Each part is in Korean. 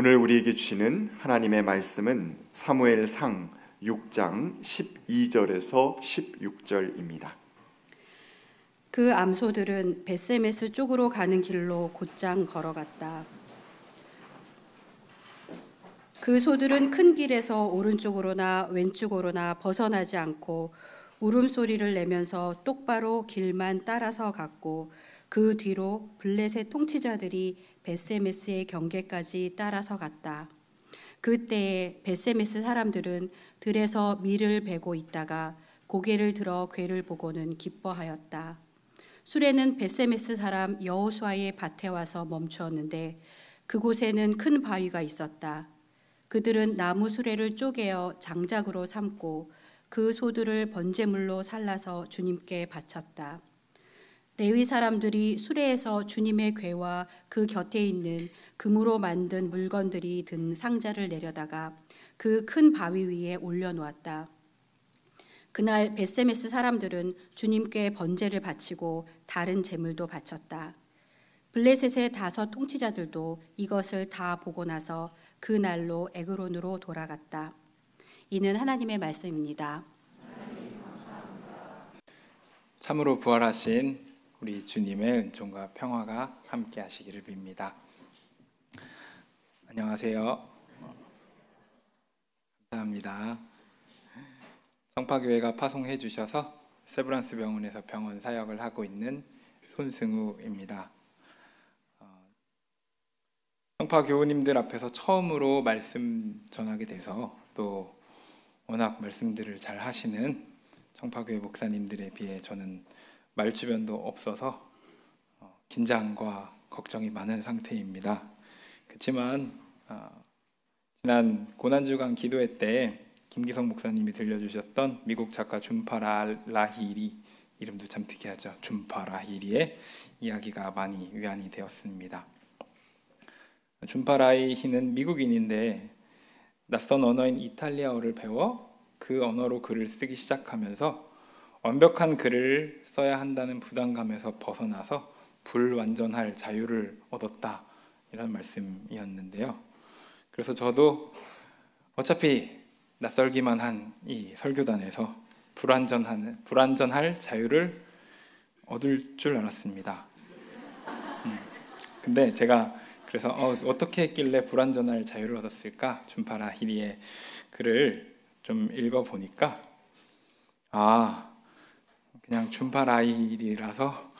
오늘 우리에게 주시는 하나님의 말씀은 사무엘상 6장 12절에서 16절입니다. 그 암소들은 베세메스 쪽으로 가는 길로 곧장 걸어갔다. 그 소들은 큰 길에서 오른쪽으로나 왼쪽으로나 벗어나지 않고 울음소리를 내면서 똑바로 길만 따라서 갔고 그 뒤로 블레셋 통치자들이 베세메스의 경계까지 따라서 갔다. 그때에 베세메스 사람들은 들에서 밀을 베고 있다가 고개를 들어 괴를 보고는 기뻐하였다. 수레는 베세메스 사람 여호수아의 밭에 와서 멈추었는데 그곳에는 큰 바위가 있었다. 그들은 나무 수레를 쪼개어 장작으로 삼고 그 소들을 번제물로 살라서 주님께 바쳤다. 레위 사람들이 수레에서 주님의 궤와 그 곁에 있는 금으로 만든 물건들이 든 상자를 내려다가 그 큰 바위 위에 올려놓았다. 그날 베세메스 사람들은 주님께 번제를 바치고 다른 제물도 바쳤다. 블레셋의 다섯 통치자들도 이것을 다 보고 나서 그 날로 에그론으로 돌아갔다. 이는 하나님의 말씀입니다. 참으로 부활하신 우리 주님의 은총과 평화가 함께 하시기를 빕니다. 안녕하세요. 감사합니다. 성파교회가 파송해 주셔서 세브란스 병원에서 병원 사역을 하고 있는 손승우입니다. 성파 교우님들 앞에서 처음으로 말씀 전하게 돼서 또 워낙 말씀들을 잘 하시는 성파교회 목사님들에 비해 저는 말주변도 없어서 어, 긴장과 걱정이 많은 상태입니다. 그렇지만 어, 지난 고난주간 기도회 때 김기성 목사님이 들려주셨던 미국 작가 줌파 라히리 이름도 참 특이하죠. 줌파 라히리의 이야기가 많이 위안이 되었습니다. 줌파라이히는 미국인인데 낯선 언어인 이탈리아어를 배워 그 언어로 글을 쓰기 시작하면서 완벽한 글을 써야 한다는 부담감에서 벗어나서 불완전할 자유를 얻었다 이런 말씀이었는데요. 그래서 저도 어차피 낯설기만 한 이 설교단에서 불완전한 불완전할 자유를 얻을 줄 알았습니다. 음. 근데 제가 그래서 어, 떻게 했길래 불완전할 자유를 얻었을까? 줌파라 히리의 글을 좀 읽어 보니까 아 그냥 줌파라일이라서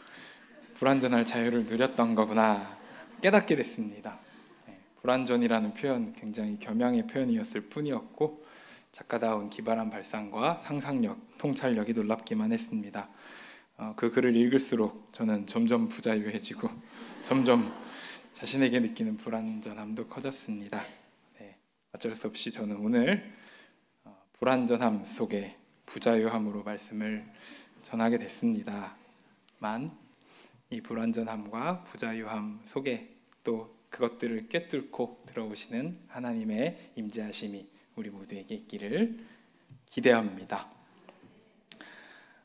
불완전할 자유를 누렸던 거구나 깨닫게 됐습니다. 네, 불완전이라는 표현 굉장히 겸양의 표현이었을 뿐이었고 작가다운 기발한 발상과 상상력, 통찰력이 놀랍기만 했습니다. 어, 그 글을 읽을수록 저는 점점 부자유해지고 점점 자신에게 느끼는 불안전함도 커졌습니다. 네, 어쩔 수 없이 저는 오늘 어, 불안전함 속에 부자유함으로 말씀을 전하게 됐습니다 만 이 불안전함과 부자유함 속에 또 그것들을 꿰뚫고 들어오시는 하나님의 임재하심이 우리 모두에게 있기를 기대합니다.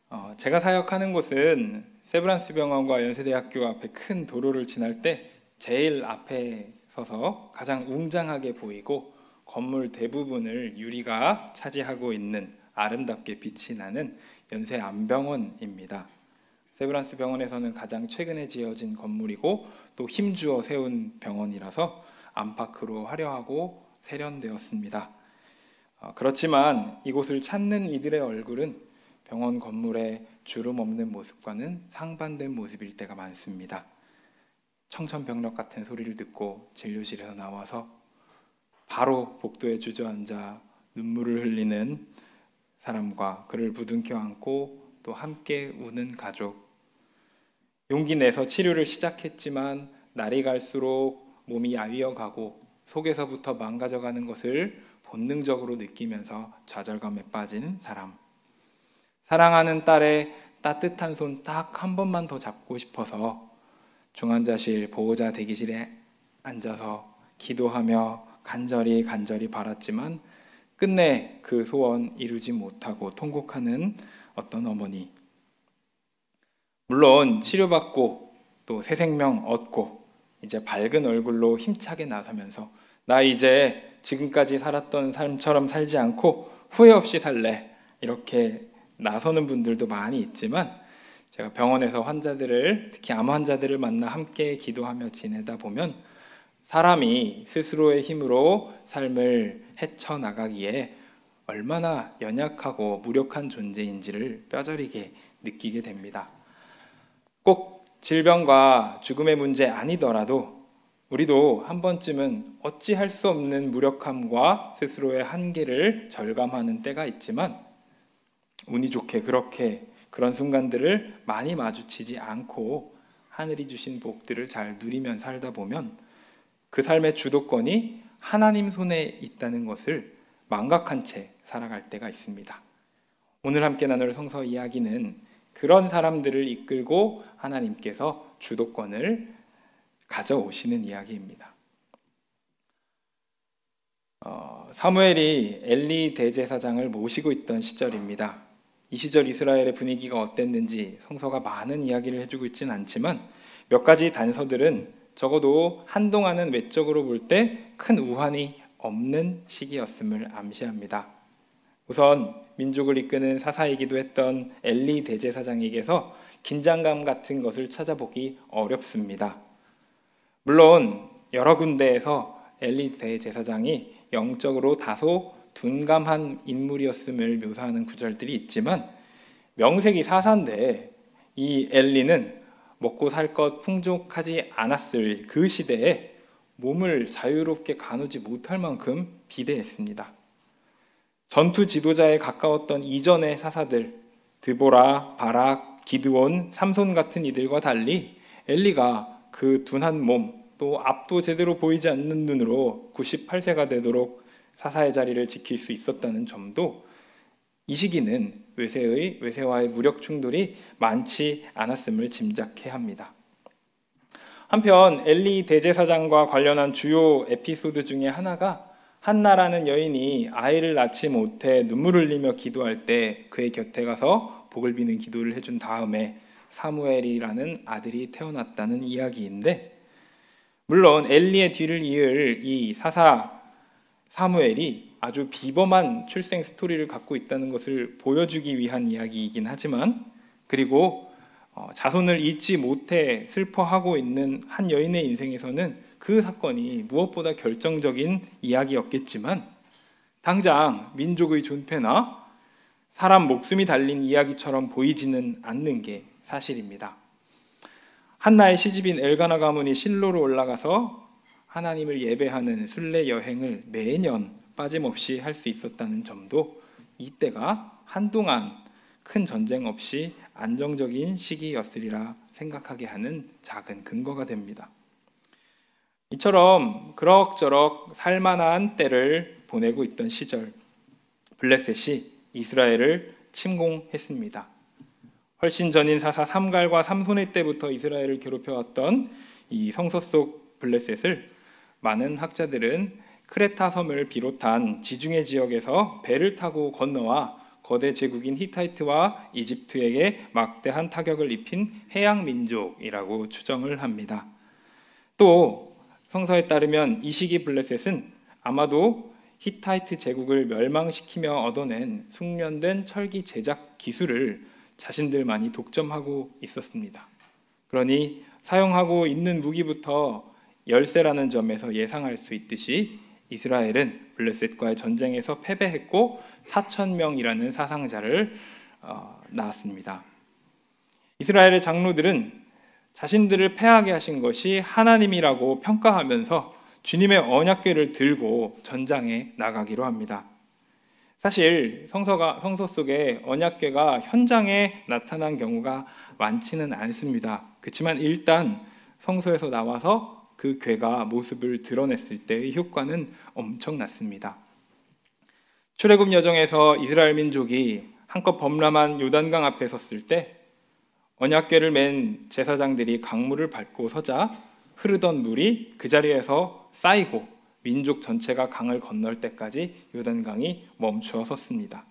어, 제가 사역하는 곳은 세브란스 병원과 연세대학교 앞에 큰 도로를 지날 때 제일 앞에 서서 가장 웅장하게 보이고 건물 대부분을 유리가 차지하고 있는 아름답게 빛이 나는 연세 안병원입니다. 세브란스 병원에서는 가장 최근에 지어진 건물이고 또 힘주어 세운 병원이라서 안팎으로 화려하고 세련되었습니다. 어, 그렇지만 이곳을 찾는 이들의 얼굴은 병원 건물의 주름 없는 모습과는 상반된 모습일 때가 많습니다. 청천벽력 같은 소리를 듣고 진료실에서 나와서 바로 복도에 주저앉아 눈물을 흘리는 사람과 그를 부둥켜 안고 또 함께 우는 가족. 용기 내서 치료를 시작했지만 날이 갈수록 몸이 야위어 가고 속에서부터 망가져가는 것을 본능적으로 느끼면서 좌절감에 빠진 사람. 사랑하는 딸의 따뜻한 손 딱 한 번만 더 잡고 싶어서 중환자실 보호자 대기실에 앉아서 기도하며 간절히 간절히 바랐지만 끝내 그 소원 이루지 못하고 통곡하는 어떤 어머니. 물론 치료받고 또 새 생명 얻고 이제 밝은 얼굴로 힘차게 나서면서 나 이제 지금까지 살았던 삶처럼 살지 않고 후회 없이 살래. 이렇게 나서는 분들도 많이 있지만 제가 병원에서 환자들을 특히 암 환자들을 만나 함께 기도하며 지내다 보면 사람이 스스로의 힘으로 삶을 헤쳐 나가기에 얼마나 연약하고 무력한 존재인지를 뼈저리게 느끼게 됩니다. 꼭 질병과 죽음의 문제 아니더라도 우리도 한 번쯤은 어찌할 수 없는 무력함과 스스로의 한계를 절감하는 때가 있지만 운이 좋게 그렇게 그런 순간들을 많이 마주치지 않고 하늘이 주신 복들을 잘 누리면 살다 보면 그 삶의 주도권이 하나님 손에 있다는 것을 망각한 채 살아갈 때가 있습니다. 오늘 함께 나눌 성서 이야기는 그런 사람들을 이끌고 하나님께서 주도권을 가져오시는 이야기입니다. 어, 사무엘이 엘리 대제사장을 모시고 있던 시절입니다. 이 시절 이스라엘의 분위기가 어땠는지 성서가 많은 이야기를 해주고 있지는 않지만 몇 가지 단서들은 적어도 한동안은 외적으로 볼 때 큰 우환이 없는 시기였음을 암시합니다. 우선 민족을 이끄는 사사이기도 했던 엘리 대제사장에게서 긴장감 같은 것을 찾아보기 어렵습니다. 물론 여러 군데에서 엘리 대제사장이 영적으로 다소 둔감한 인물이었음을 묘사하는 구절들이 있지만 명색이 사사인데 이 엘리는 먹고 살 것 풍족하지 않았을 그 시대에 몸을 자유롭게 가누지 못할 만큼 비대했습니다. 전투 지도자에 가까웠던 이전의 사사들 드보라, 바락, 기드온, 삼손 같은 이들과 달리 엘리가 그 둔한 몸, 또 앞도 제대로 보이지 않는 눈으로 98세가 되도록 사사의 자리를 지킬 수 있었다는 점도 이 시기는 외세의 외세와의 무력 충돌이 많지 않았음을 짐작해 합니다. 한편 엘리 대제사장과 관련한 주요 에피소드 중에 하나가 한나라는 여인이 아이를 낳지 못해 눈물을 흘리며 기도할 때 그의 곁에 가서 복을 비는 기도를 해준 다음에 사무엘이라는 아들이 태어났다는 이야기인데 물론 엘리의 뒤를 이을 이 사사 사무엘이 아주 비범한 출생 스토리를 갖고 있다는 것을 보여주기 위한 이야기이긴 하지만 그리고 어, 자손을 잊지 못해 슬퍼하고 있는 한 여인의 인생에서는 그 사건이 무엇보다 결정적인 이야기였겠지만 당장 민족의 존폐나 사람 목숨이 달린 이야기처럼 보이지는 않는 게 사실입니다. 한나의 시집인 엘가나 가문이 실로로 올라가서 하나님을 예배하는 순례 여행을 매년 빠짐없이 할 수 있었다는 점도 이때가 한동안 큰 전쟁 없이 안정적인 시기였으리라 생각하게 하는 작은 근거가 됩니다. 이처럼 그럭저럭 살만한 때를 보내고 있던 시절 블레셋이 이스라엘을 침공했습니다. 훨씬 전인 사사 삼갈과 삼손의 때부터 이스라엘을 괴롭혀왔던 이 성서 속 블레셋을 많은 학자들은 크레타 섬을 비롯한 지중해 지역에서 배를 타고 건너와 거대 제국인 히타이트와 이집트에게 막대한 타격을 입힌 해양 민족이라고 추정을 합니다. 또 성서에 따르면 이 시기 블레셋은 아마도 히타이트 제국을 멸망시키며 얻어낸 숙련된 철기 제작 기술을 자신들만이 독점하고 있었습니다. 그러니 사용하고 있는 무기부터 열세라는 점에서 예상할 수 있듯이 이스라엘은 블레셋과의 전쟁에서 패배했고 4천 명이라는 사상자를 어, 낳았습니다. 이스라엘의 장로들은 자신들을 패하게 하신 것이 하나님이라고 평가하면서 주님의 언약궤를 들고 전장에 나가기로 합니다. 사실 성서가 성서 속에 언약궤가 현장에 나타난 경우가 많지는 않습니다. 그렇지만 일단 성서에서 나와서 그 궤가 모습을 드러냈을 때의 효과는 엄청났습니다. 출애굽 여정에서 이스라엘 민족이 한껏 범람한 요단강 앞에 섰을 때 언약궤를 맨 제사장들이 강물을 밟고 서자 흐르던 물이 그 자리에서 쌓이고 민족 전체가 강을 건널 때까지 요단강이 멈추어 섰습니다.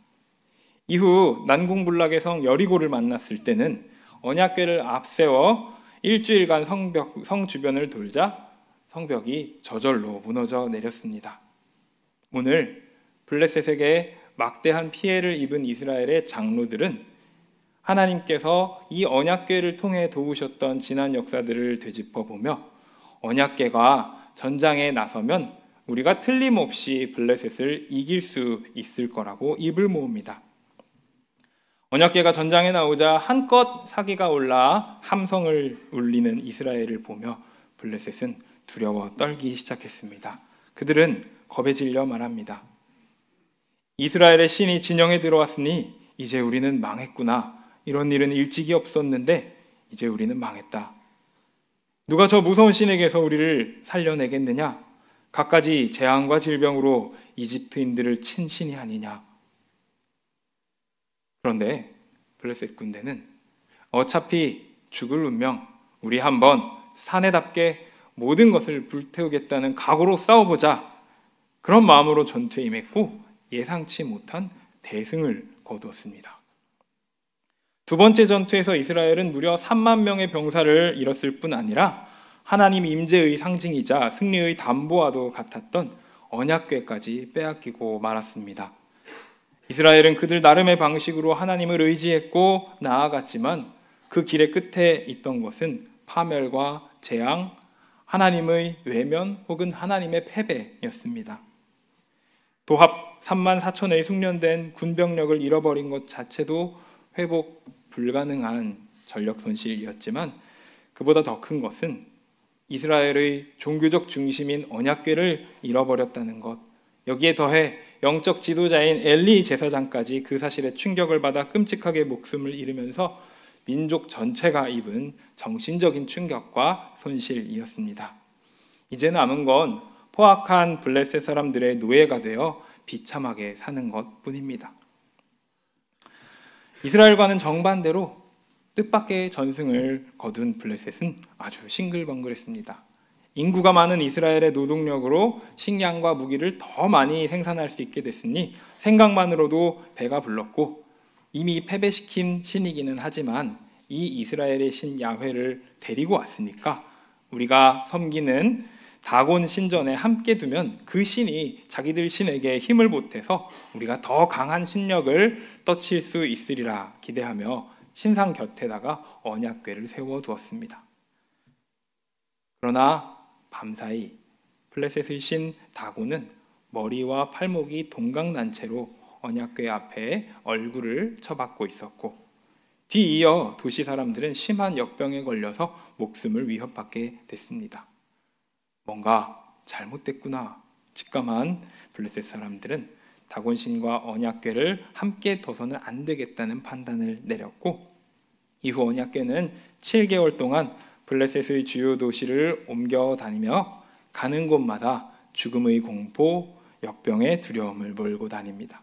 이후 난공불락의 성 여리고를 만났을 때는 언약궤를 앞세워 일주일간 성벽, 성 주변을 돌자 성벽이 저절로 무너져 내렸습니다. 오늘 블레셋에게 막대한 피해를 입은 이스라엘의 장로들은 하나님께서 이 언약궤를 통해 도우셨던 지난 역사들을 되짚어 보며 언약궤가 전장에 나서면 우리가 틀림없이 블레셋을 이길 수 있을 거라고 입을 모읍니다. 언약궤가 전장에 나오자 한껏 사기가 올라 함성을 울리는 이스라엘을 보며 블레셋은 두려워 떨기 시작했습니다. 그들은 겁에 질려 말합니다. 이스라엘의 신이 진영에 들어왔으니 이제 우리는 망했구나. 이런 일은 일찍이 없었는데 이제 우리는 망했다. 누가 저 무서운 신에게서 우리를 살려내겠느냐? 갖가지 재앙과 질병으로 이집트인들을 친 신이 아니냐? 그런데 블레셋 군대는 어차피 죽을 운명, 우리 한번 사내답게 모든 것을 불태우겠다는 각오로 싸워보자. 그런 마음으로 전투에 임했고 예상치 못한 대승을 거두었습니다. 두 번째 전투에서 이스라엘은 무려 3만 명의 병사를 잃었을 뿐 아니라 하나님 임재의 상징이자 승리의 담보와도 같았던 언약궤까지 빼앗기고 말았습니다. 이스라엘은 그들 나름의 방식으로 하나님을 의지했고 나아갔지만 그 길의 끝에 있던 것은 파멸과 재앙, 하나님의 외면 혹은 하나님의 패배였습니다. 도합 3만 4천의 숙련된 군병력을 잃어버린 것 자체도 회복 불가능한 전력 손실이었지만 그보다 더 큰 것은 이스라엘의 종교적 중심인 언약궤를 잃어버렸다는 것. 여기에 더해 영적 지도자인 엘리 제사장까지 그 사실에 충격을 받아 끔찍하게 목숨을 잃으면서 민족 전체가 입은 정신적인 충격과 손실이었습니다. 이제 남은 건 포악한 블레셋 사람들의 노예가 되어 비참하게 사는 것 뿐입니다. 이스라엘과는 정반대로 뜻밖의 전승을 거둔 블레셋은 아주 싱글벙글했습니다. 인구가 많은 이스라엘의 노동력으로 식량과 무기를 더 많이 생산할 수 있게 됐으니 생각만으로도 배가 불렀고 이미 패배시킨 신이기는 하지만 이 이스라엘의 신 야훼를 데리고 왔으니까 우리가 섬기는 다곤 신전에 함께 두면 그 신이 자기들 신에게 힘을 보태서 우리가 더 강한 신력을 떠칠 수 있으리라 기대하며 신상 곁에다가 언약궤를 세워 두었습니다. 그러나 밤사이 플레셋의 신 다곤은 머리와 팔목이 동강난체로 언약궤 앞에 얼굴을 쳐박고 있었고 뒤이어 도시 사람들은 심한 역병에 걸려서 목숨을 위협받게 됐습니다. 뭔가 잘못됐구나 직감한 블레셋 사람들은 다곤 신과 언약궤를 함께 둬서는 안 되겠다는 판단을 내렸고 이후 언약궤는 7개월 동안 블레셋의 주요 도시를 옮겨 다니며 가는 곳마다 죽음의 공포, 역병의 두려움을 몰고 다닙니다.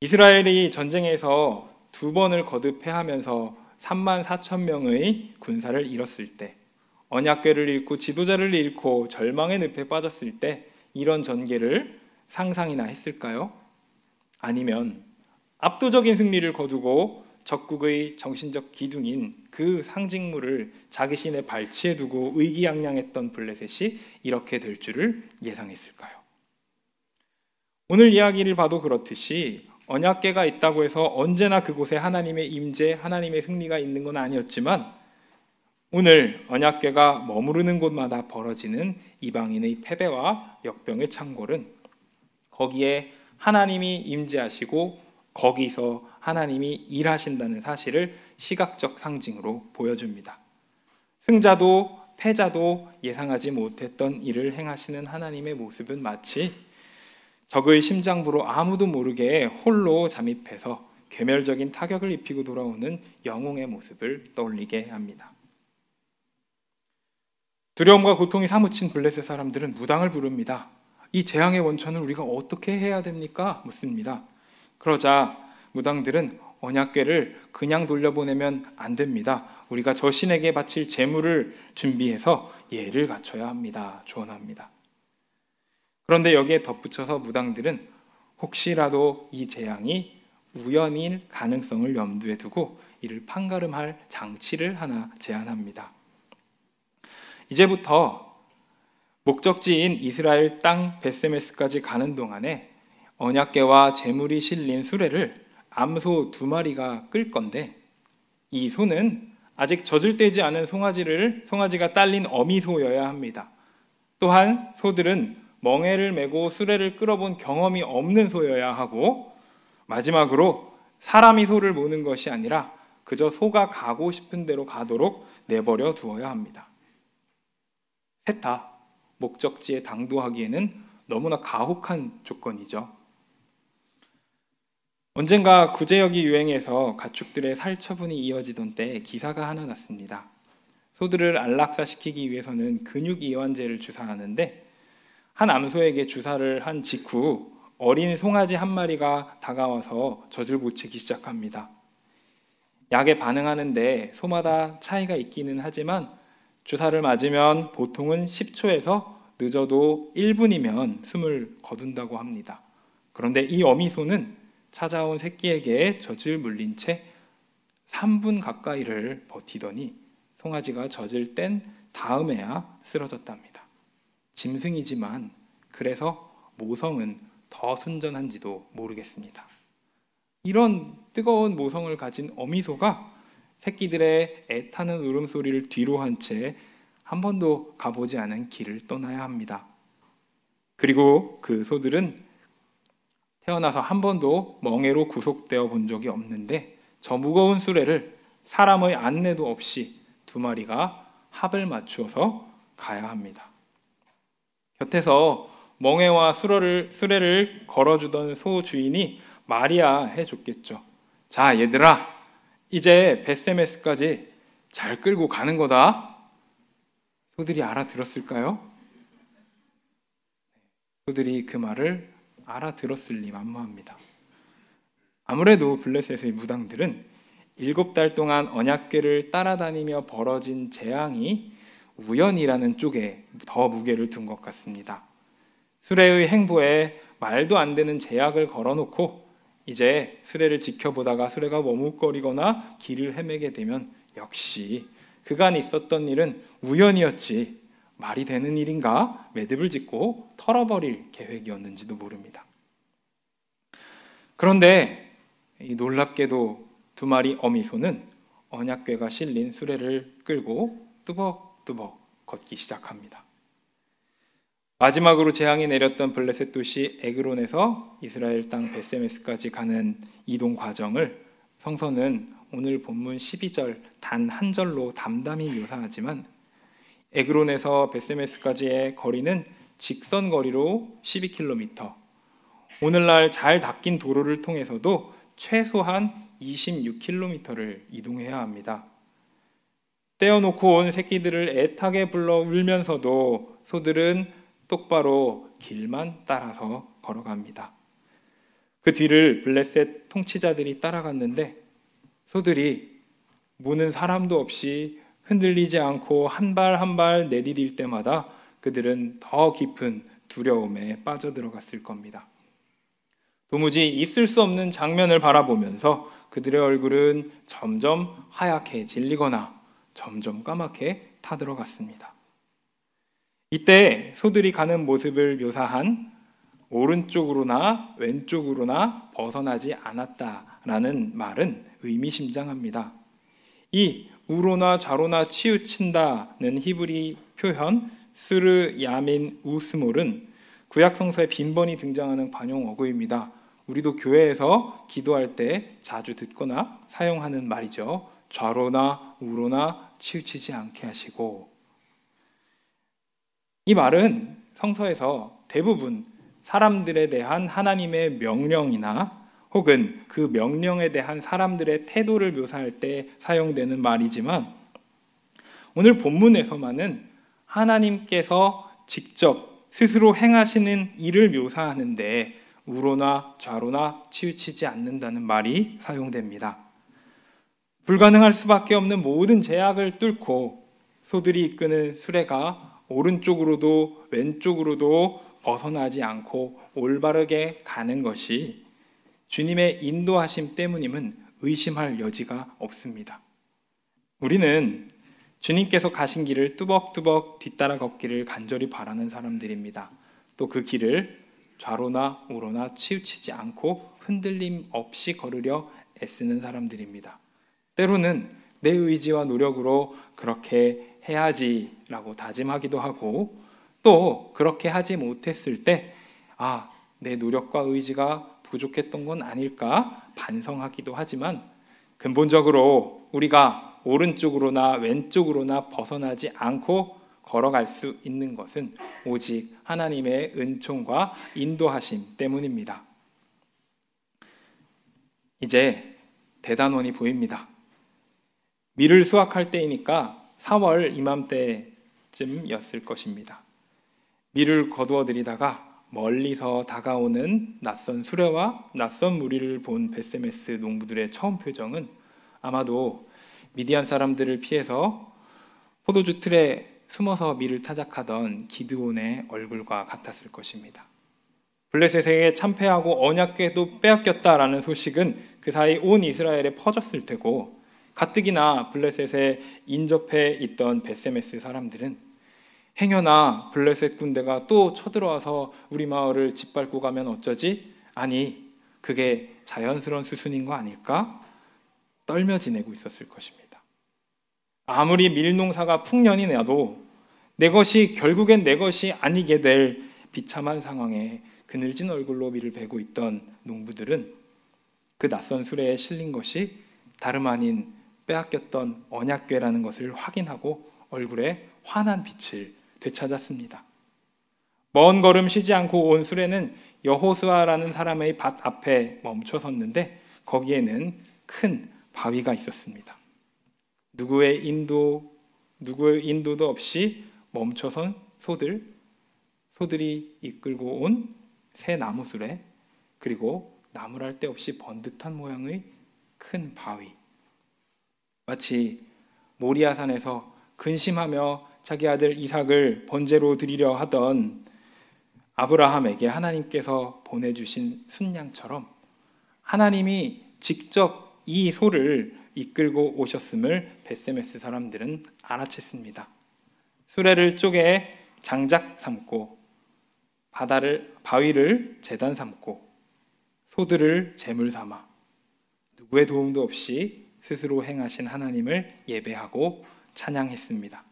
이스라엘이 전쟁에서 두 번을 거듭 패하면서 3만 4천 명의 군사를 잃었을 때 언약궤를 잃고 지도자를 잃고 절망의 늪에 빠졌을 때 이런 전개를 상상이나 했을까요? 아니면 압도적인 승리를 거두고 적국의 정신적 기둥인 그 상징물을 자기 신에 발치해 두고 의기양양했던 블레셋이 이렇게 될 줄을 예상했을까요? 오늘 이야기를 봐도 그렇듯이 언약궤가 있다고 해서 언제나 그곳에 하나님의 임재, 하나님의 승리가 있는 건 아니었지만 오늘 언약궤가 머무르는 곳마다 벌어지는 이방인의 패배와 역병의 창궐은 거기에 하나님이 임재하시고 거기서 하나님이 일하신다는 사실을 시각적 상징으로 보여줍니다. 승자도 패자도 예상하지 못했던 일을 행하시는 하나님의 모습은 마치 적의 심장부로 아무도 모르게 홀로 잠입해서 괴멸적인 타격을 입히고 돌아오는 영웅의 모습을 떠올리게 합니다. 두려움과 고통이 사무친 블레셋 사람들은 무당을 부릅니다. 이 재앙의 원천을 우리가 어떻게 해야 됩니까? 묻습니다. 그러자 무당들은 언약궤를 그냥 돌려보내면 안 됩니다. 우리가 저 신에게 바칠 제물을 준비해서 예를 갖춰야 합니다. 조언합니다. 그런데 여기에 덧붙여서 무당들은 혹시라도 이 재앙이 우연일 가능성을 염두에 두고 이를 판가름할 장치를 하나 제안합니다. 이제부터 목적지인 이스라엘 땅 베세메스까지 가는 동안에 언약계와 재물이 실린 수레를 암소 두 마리가 끌 건데 이 소는 아직 젖을 떼지 않은 송아지를 송아지가 딸린 어미소여야 합니다. 또한 소들은 멍에를 메고 수레를 끌어본 경험이 없는 소여야 하고 마지막으로 사람이 소를 모는 것이 아니라 그저 소가 가고 싶은 대로 가도록 내버려 두어야 합니다. 셋 다 목적지에 당도하기에는 너무나 가혹한 조건이죠. 언젠가 구제역이 유행해서 가축들의 살 처분이 이어지던 때 기사가 하나 났습니다. 소들을 안락사시키기 위해서는 근육 이완제를 주사하는데 한 암소에게 주사를 한 직후 어린 송아지 한 마리가 다가와서 젖을 보채기 시작합니다. 약에 반응하는데 소마다 차이가 있기는 하지만 주사를 맞으면 보통은 10초에서 늦어도 1분이면 숨을 거둔다고 합니다. 그런데 이 어미소는 찾아온 새끼에게 젖을 물린 채 3분 가까이를 버티더니 송아지가 젖을 뗀 다음에야 쓰러졌답니다. 짐승이지만 그래서 모성은 더 순전한지도 모르겠습니다. 이런 뜨거운 모성을 가진 어미소가 새끼들의 애타는 울음소리를 뒤로 한 채 한 번도 가보지 않은 길을 떠나야 합니다. 그리고 그 소들은 태어나서 한 번도 멍해로 구속되어 본 적이 없는데 저 무거운 수레를 사람의 안내도 없이 두 마리가 합을 맞추어서 가야 합니다. 곁에서 멍해와 수레를, 수레를 걸어주던 소 주인이 마리아 해줬겠죠. 자, 얘들아, 이제 베세메스까지 잘 끌고 가는 거다. 소들이 알아들었을까요? 소들이 그 말을 알아들었을 리 만무합니다. 아무래도 블레셋의 무당들은 일곱 달 동안 언약궤를 따라다니며 벌어진 재앙이 우연이라는 쪽에 더 무게를 둔 것 같습니다. 수레의 행보에 말도 안 되는 제약을 걸어놓고 이제 수레를 지켜보다가 수레가 머뭇거리거나 길을 헤매게 되면 역시 그간 있었던 일은 우연이었지 말이 되는 일인가 매듭을 짓고 털어버릴 계획이었는지도 모릅니다. 그런데 놀랍게도 두 마리 어미소는 언약궤가 실린 수레를 끌고 뚜벅뚜벅 걷기 시작합니다. 마지막으로 재앙이 내렸던 블레셋 도시 에그론에서 이스라엘 땅 베세메스까지 가는 이동 과정을 성서는 오늘 본문 12절 단 한 절로 담담히 묘사하지만 에그론에서 베세메스까지의 거리는 직선 거리로 12km. 오늘날 잘 닦인 도로를 통해서도 최소한 26km를 이동해야 합니다. 떼어놓고 온 새끼들을 애타게 불러 울면서도 소들은 똑바로 길만 따라서 걸어갑니다. 그 뒤를 블레셋 통치자들이 따라갔는데 소들이 무는 사람도 없이 흔들리지 않고 한 발 한 발 내디딜 때마다 그들은 더 깊은 두려움에 빠져들어갔을 겁니다. 도무지 있을 수 없는 장면을 바라보면서 그들의 얼굴은 점점 하얗게 질리거나 점점 까맣게 타들어갔습니다. 이때 소들이 가는 모습을 묘사한 오른쪽으로나 왼쪽으로나 벗어나지 않았다라는 말은 의미심장합니다. 이 우로나 좌로나 치우친다는 히브리 표현 스르 야민 우스몰은 구약 성서에 빈번히 등장하는 반용 어구입니다. 우리도 교회에서 기도할 때 자주 듣거나 사용하는 말이죠. 좌로나 우로나 치우치지 않게 하시고 이 말은 성서에서 대부분 사람들에 대한 하나님의 명령이나 혹은 그 명령에 대한 사람들의 태도를 묘사할 때 사용되는 말이지만 오늘 본문에서만은 하나님께서 직접 스스로 행하시는 일을 묘사하는데 우로나 좌로나 치우치지 않는다는 말이 사용됩니다. 불가능할 수밖에 없는 모든 제약을 뚫고 소들이 이끄는 수레가 오른쪽으로도 왼쪽으로도 벗어나지 않고 올바르게 가는 것이 주님의 인도하심 때문임은 의심할 여지가 없습니다. 우리는 주님께서 가신 길을 뚜벅뚜벅 뒤따라 걷기를 간절히 바라는 사람들입니다. 또 그 길을 좌로나 우로나 치우치지 않고 흔들림 없이 걸으려 애쓰는 사람들입니다. 때로는 내 의지와 노력으로 그렇게 해야지라고 다짐하기도 하고 또 그렇게 하지 못했을 때 아, 내 노력과 의지가 부족했던 건 아닐까 반성하기도 하지만 근본적으로 우리가 오른쪽으로나 왼쪽으로나 벗어나지 않고 걸어갈 수 있는 것은 오직 하나님의 은총과 인도하심 때문입니다. 이제 대단원이 보입니다. 밀을 수확할 때이니까 4월 이맘때쯤이었을 것입니다. 밀을 거두어 들이다가 멀리서 다가오는 낯선 수레와 낯선 무리를 본 베세메스 농부들의 처음 표정은 아마도 미디안 사람들을 피해서 포도주 틀에 숨어서 밀을 타작하던 기드온의 얼굴과 같았을 것입니다. 블레셋에게 참패하고 언약궤도 빼앗겼다라는 소식은 그 사이 온 이스라엘에 퍼졌을 테고 가뜩이나 블레셋에 인접해 있던 베세메스 사람들은 행여나 블레셋 군대가 또 쳐들어와서 우리 마을을 짓밟고 가면 어쩌지? 아니, 그게 자연스러운 수순인 거 아닐까? 떨며 지내고 있었을 것입니다. 아무리 밀농사가 풍년이 나도 내 것이 결국엔 내 것이 아니게 될 비참한 상황에 그늘진 얼굴로 밀을 베고 있던 농부들은 그 낯선 수레에 실린 것이 다름 아닌 빼앗겼던 언약궤라는 것을 확인하고 얼굴에 환한 빛을 되찾았습니다. 먼 걸음 쉬지 않고 온 수레는 여호수아라는 사람의 밭 앞에 멈춰 섰는데 거기에는 큰 바위가 있었습니다. 누구의 인도 누구의 인도도 없이 멈춰선 소들 소들이 이끌고 온 새 나무 수레 그리고 나무랄 데 없이 번듯한 모양의 큰 바위 마치 모리아산에서 근심하며 자기 아들 이삭을 번제로 드리려 하던 아브라함에게 하나님께서 보내주신 순양처럼 하나님이 직접 이 소를 이끌고 오셨음을 베세메스 사람들은 알아챘습니다. 수레를 쪼개 장작 삼고 바다를 바위를 재단 삼고 소들을 제물 삼아 누구의 도움도 없이 스스로 행하신 하나님을 예배하고 찬양했습니다.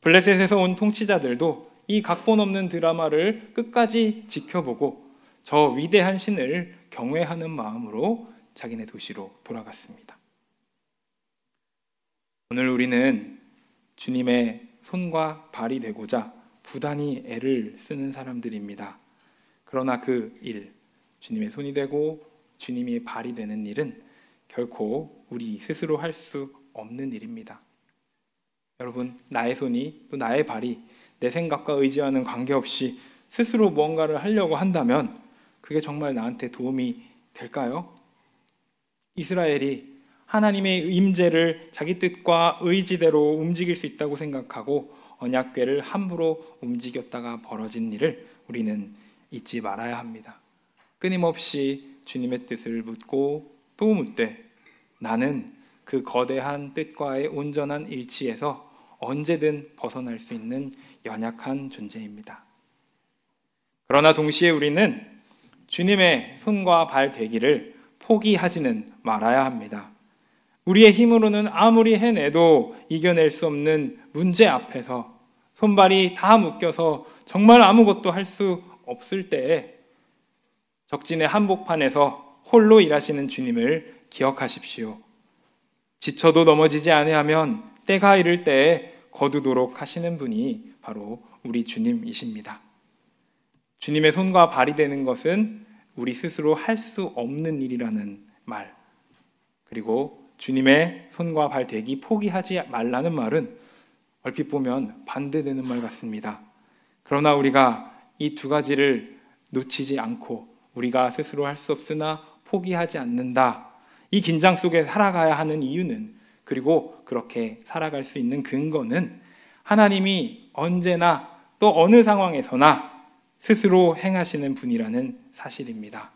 블레셋에서 온 통치자들도 이 각본 없는 드라마를 끝까지 지켜보고 저 위대한 신을 경외하는 마음으로 자기네 도시로 돌아갔습니다. 오늘 우리는 주님의 손과 발이 되고자 부단히 애를 쓰는 사람들입니다. 그러나 그 일, 주님의 손이 되고 주님이 발이 되는 일은 결코 우리 스스로 할 수 없는 일입니다. 여러분, 나의 손이 또 나의 발이 내 생각과 의지와는 관계없이 스스로 무언가를 하려고 한다면 그게 정말 나한테 도움이 될까요? 이스라엘이 하나님의 임재를 자기 뜻과 의지대로 움직일 수 있다고 생각하고 언약궤를 함부로 움직였다가 벌어진 일을 우리는 잊지 말아야 합니다. 끊임없이 주님의 뜻을 묻고 또 묻되 나는 그 거대한 뜻과의 온전한 일치에서 언제든 벗어날 수 있는 연약한 존재입니다. 그러나 동시에 우리는 주님의 손과 발 되기를 포기하지는 말아야 합니다. 우리의 힘으로는 아무리 해내도 이겨낼 수 없는 문제 앞에서 손발이 다 묶여서 정말 아무것도 할 수 없을 때에 적진의 한복판에서 홀로 일하시는 주님을 기억하십시오. 지쳐도 넘어지지 아니하면 때가 이를 때에 거두도록 하시는 분이 바로 우리 주님이십니다. 주님의 손과 발이 되는 것은 우리 스스로 할 수 없는 일이라는 말. 그리고 주님의 손과 발 되기 포기하지 말라는 말은 얼핏 보면 반대되는 말 같습니다. 그러나 우리가 이 두 가지를 놓치지 않고 우리가 스스로 할 수 없으나 포기하지 않는다. 이 긴장 속에 살아가야 하는 이유는 그리고 그렇게 살아갈 수 있는 근거는 하나님이 언제나 또 어느 상황에서나 스스로 행하시는 분이라는 사실입니다.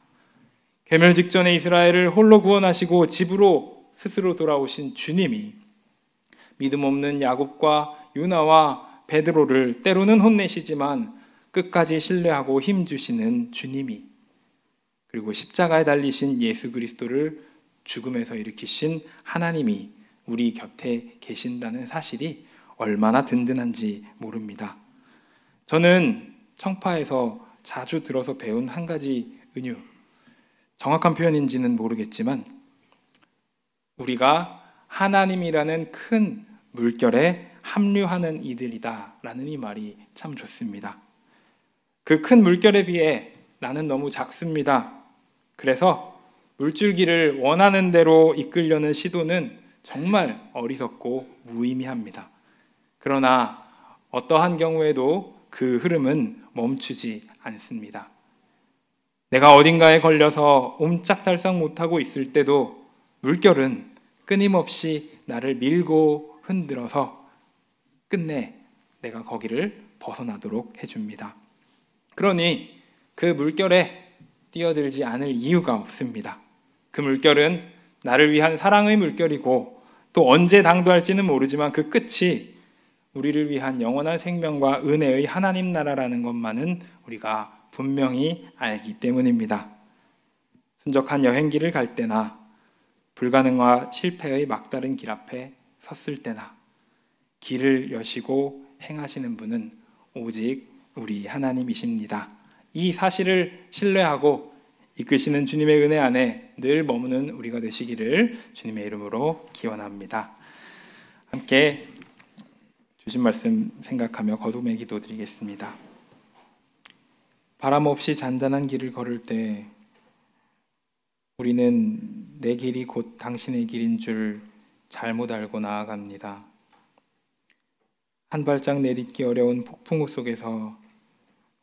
개멸 직전에 이스라엘을 홀로 구원하시고 집으로 스스로 돌아오신 주님이 믿음 없는 야곱과 유나와 베드로를 때로는 혼내시지만 끝까지 신뢰하고 힘 주시는 주님이 그리고 십자가에 달리신 예수 그리스도를 죽음에서 일으키신 하나님이 우리 곁에 계신다는 사실이 얼마나 든든한지 모릅니다. 저는 청파에서 자주 들어서 배운 한 가지 은유, 정확한 표현인지는 모르겠지만, 우리가 하나님이라는 큰 물결에 합류하는 이들이다 라는 이 말이 참 좋습니다. 그 큰 물결에 비해 나는 너무 작습니다. 그래서 물줄기를 원하는 대로 이끌려는 시도는 정말 어리석고 무의미합니다. 그러나 어떠한 경우에도 그 흐름은 멈추지 않습니다. 내가 어딘가에 걸려서 옴짝달싹 못하고 있을 때도 물결은 끊임없이 나를 밀고 흔들어서 끝내 내가 거기를 벗어나도록 해줍니다. 그러니 그 물결에 뛰어들지 않을 이유가 없습니다. 그 물결은 나를 위한 사랑의 물결이고 또 언제 당도할지는 모르지만 그 끝이 우리를 위한 영원한 생명과 은혜의 하나님 나라라는 것만은 우리가 분명히 알기 때문입니다. 순적한 여행길을 갈 때나 불가능과 실패의 막다른 길 앞에 섰을 때나 길을 여시고 행하시는 분은 오직 우리 하나님이십니다. 이 사실을 신뢰하고 이끄시는 주님의 은혜 안에 늘 머무는 우리가 되시기를 주님의 이름으로 기원합니다. 함께 주신 말씀 생각하며 거듭의 기도 드리겠습니다. 바람 없이 잔잔한 길을 걸을 때 우리는 내 길이 곧 당신의 길인 줄 잘못 알고 나아갑니다. 한 발짝 내딛기 어려운 폭풍우 속에서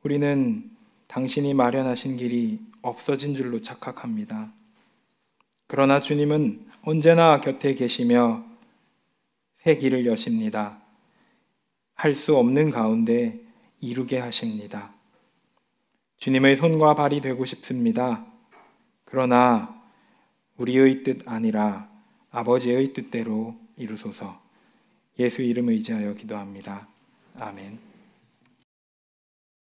우리는 당신이 마련하신 길이 없어진 줄로 착각합니다. 그러나 주님은 언제나 곁에 계시며 새 길을 여십니다. 할 수 없는 가운데 이루게 하십니다. 주님의 손과 발이 되고 싶습니다. 그러나 우리의 뜻 아니라 아버지의 뜻대로 이루소서 예수 이름 의지하여 기도합니다. 아멘.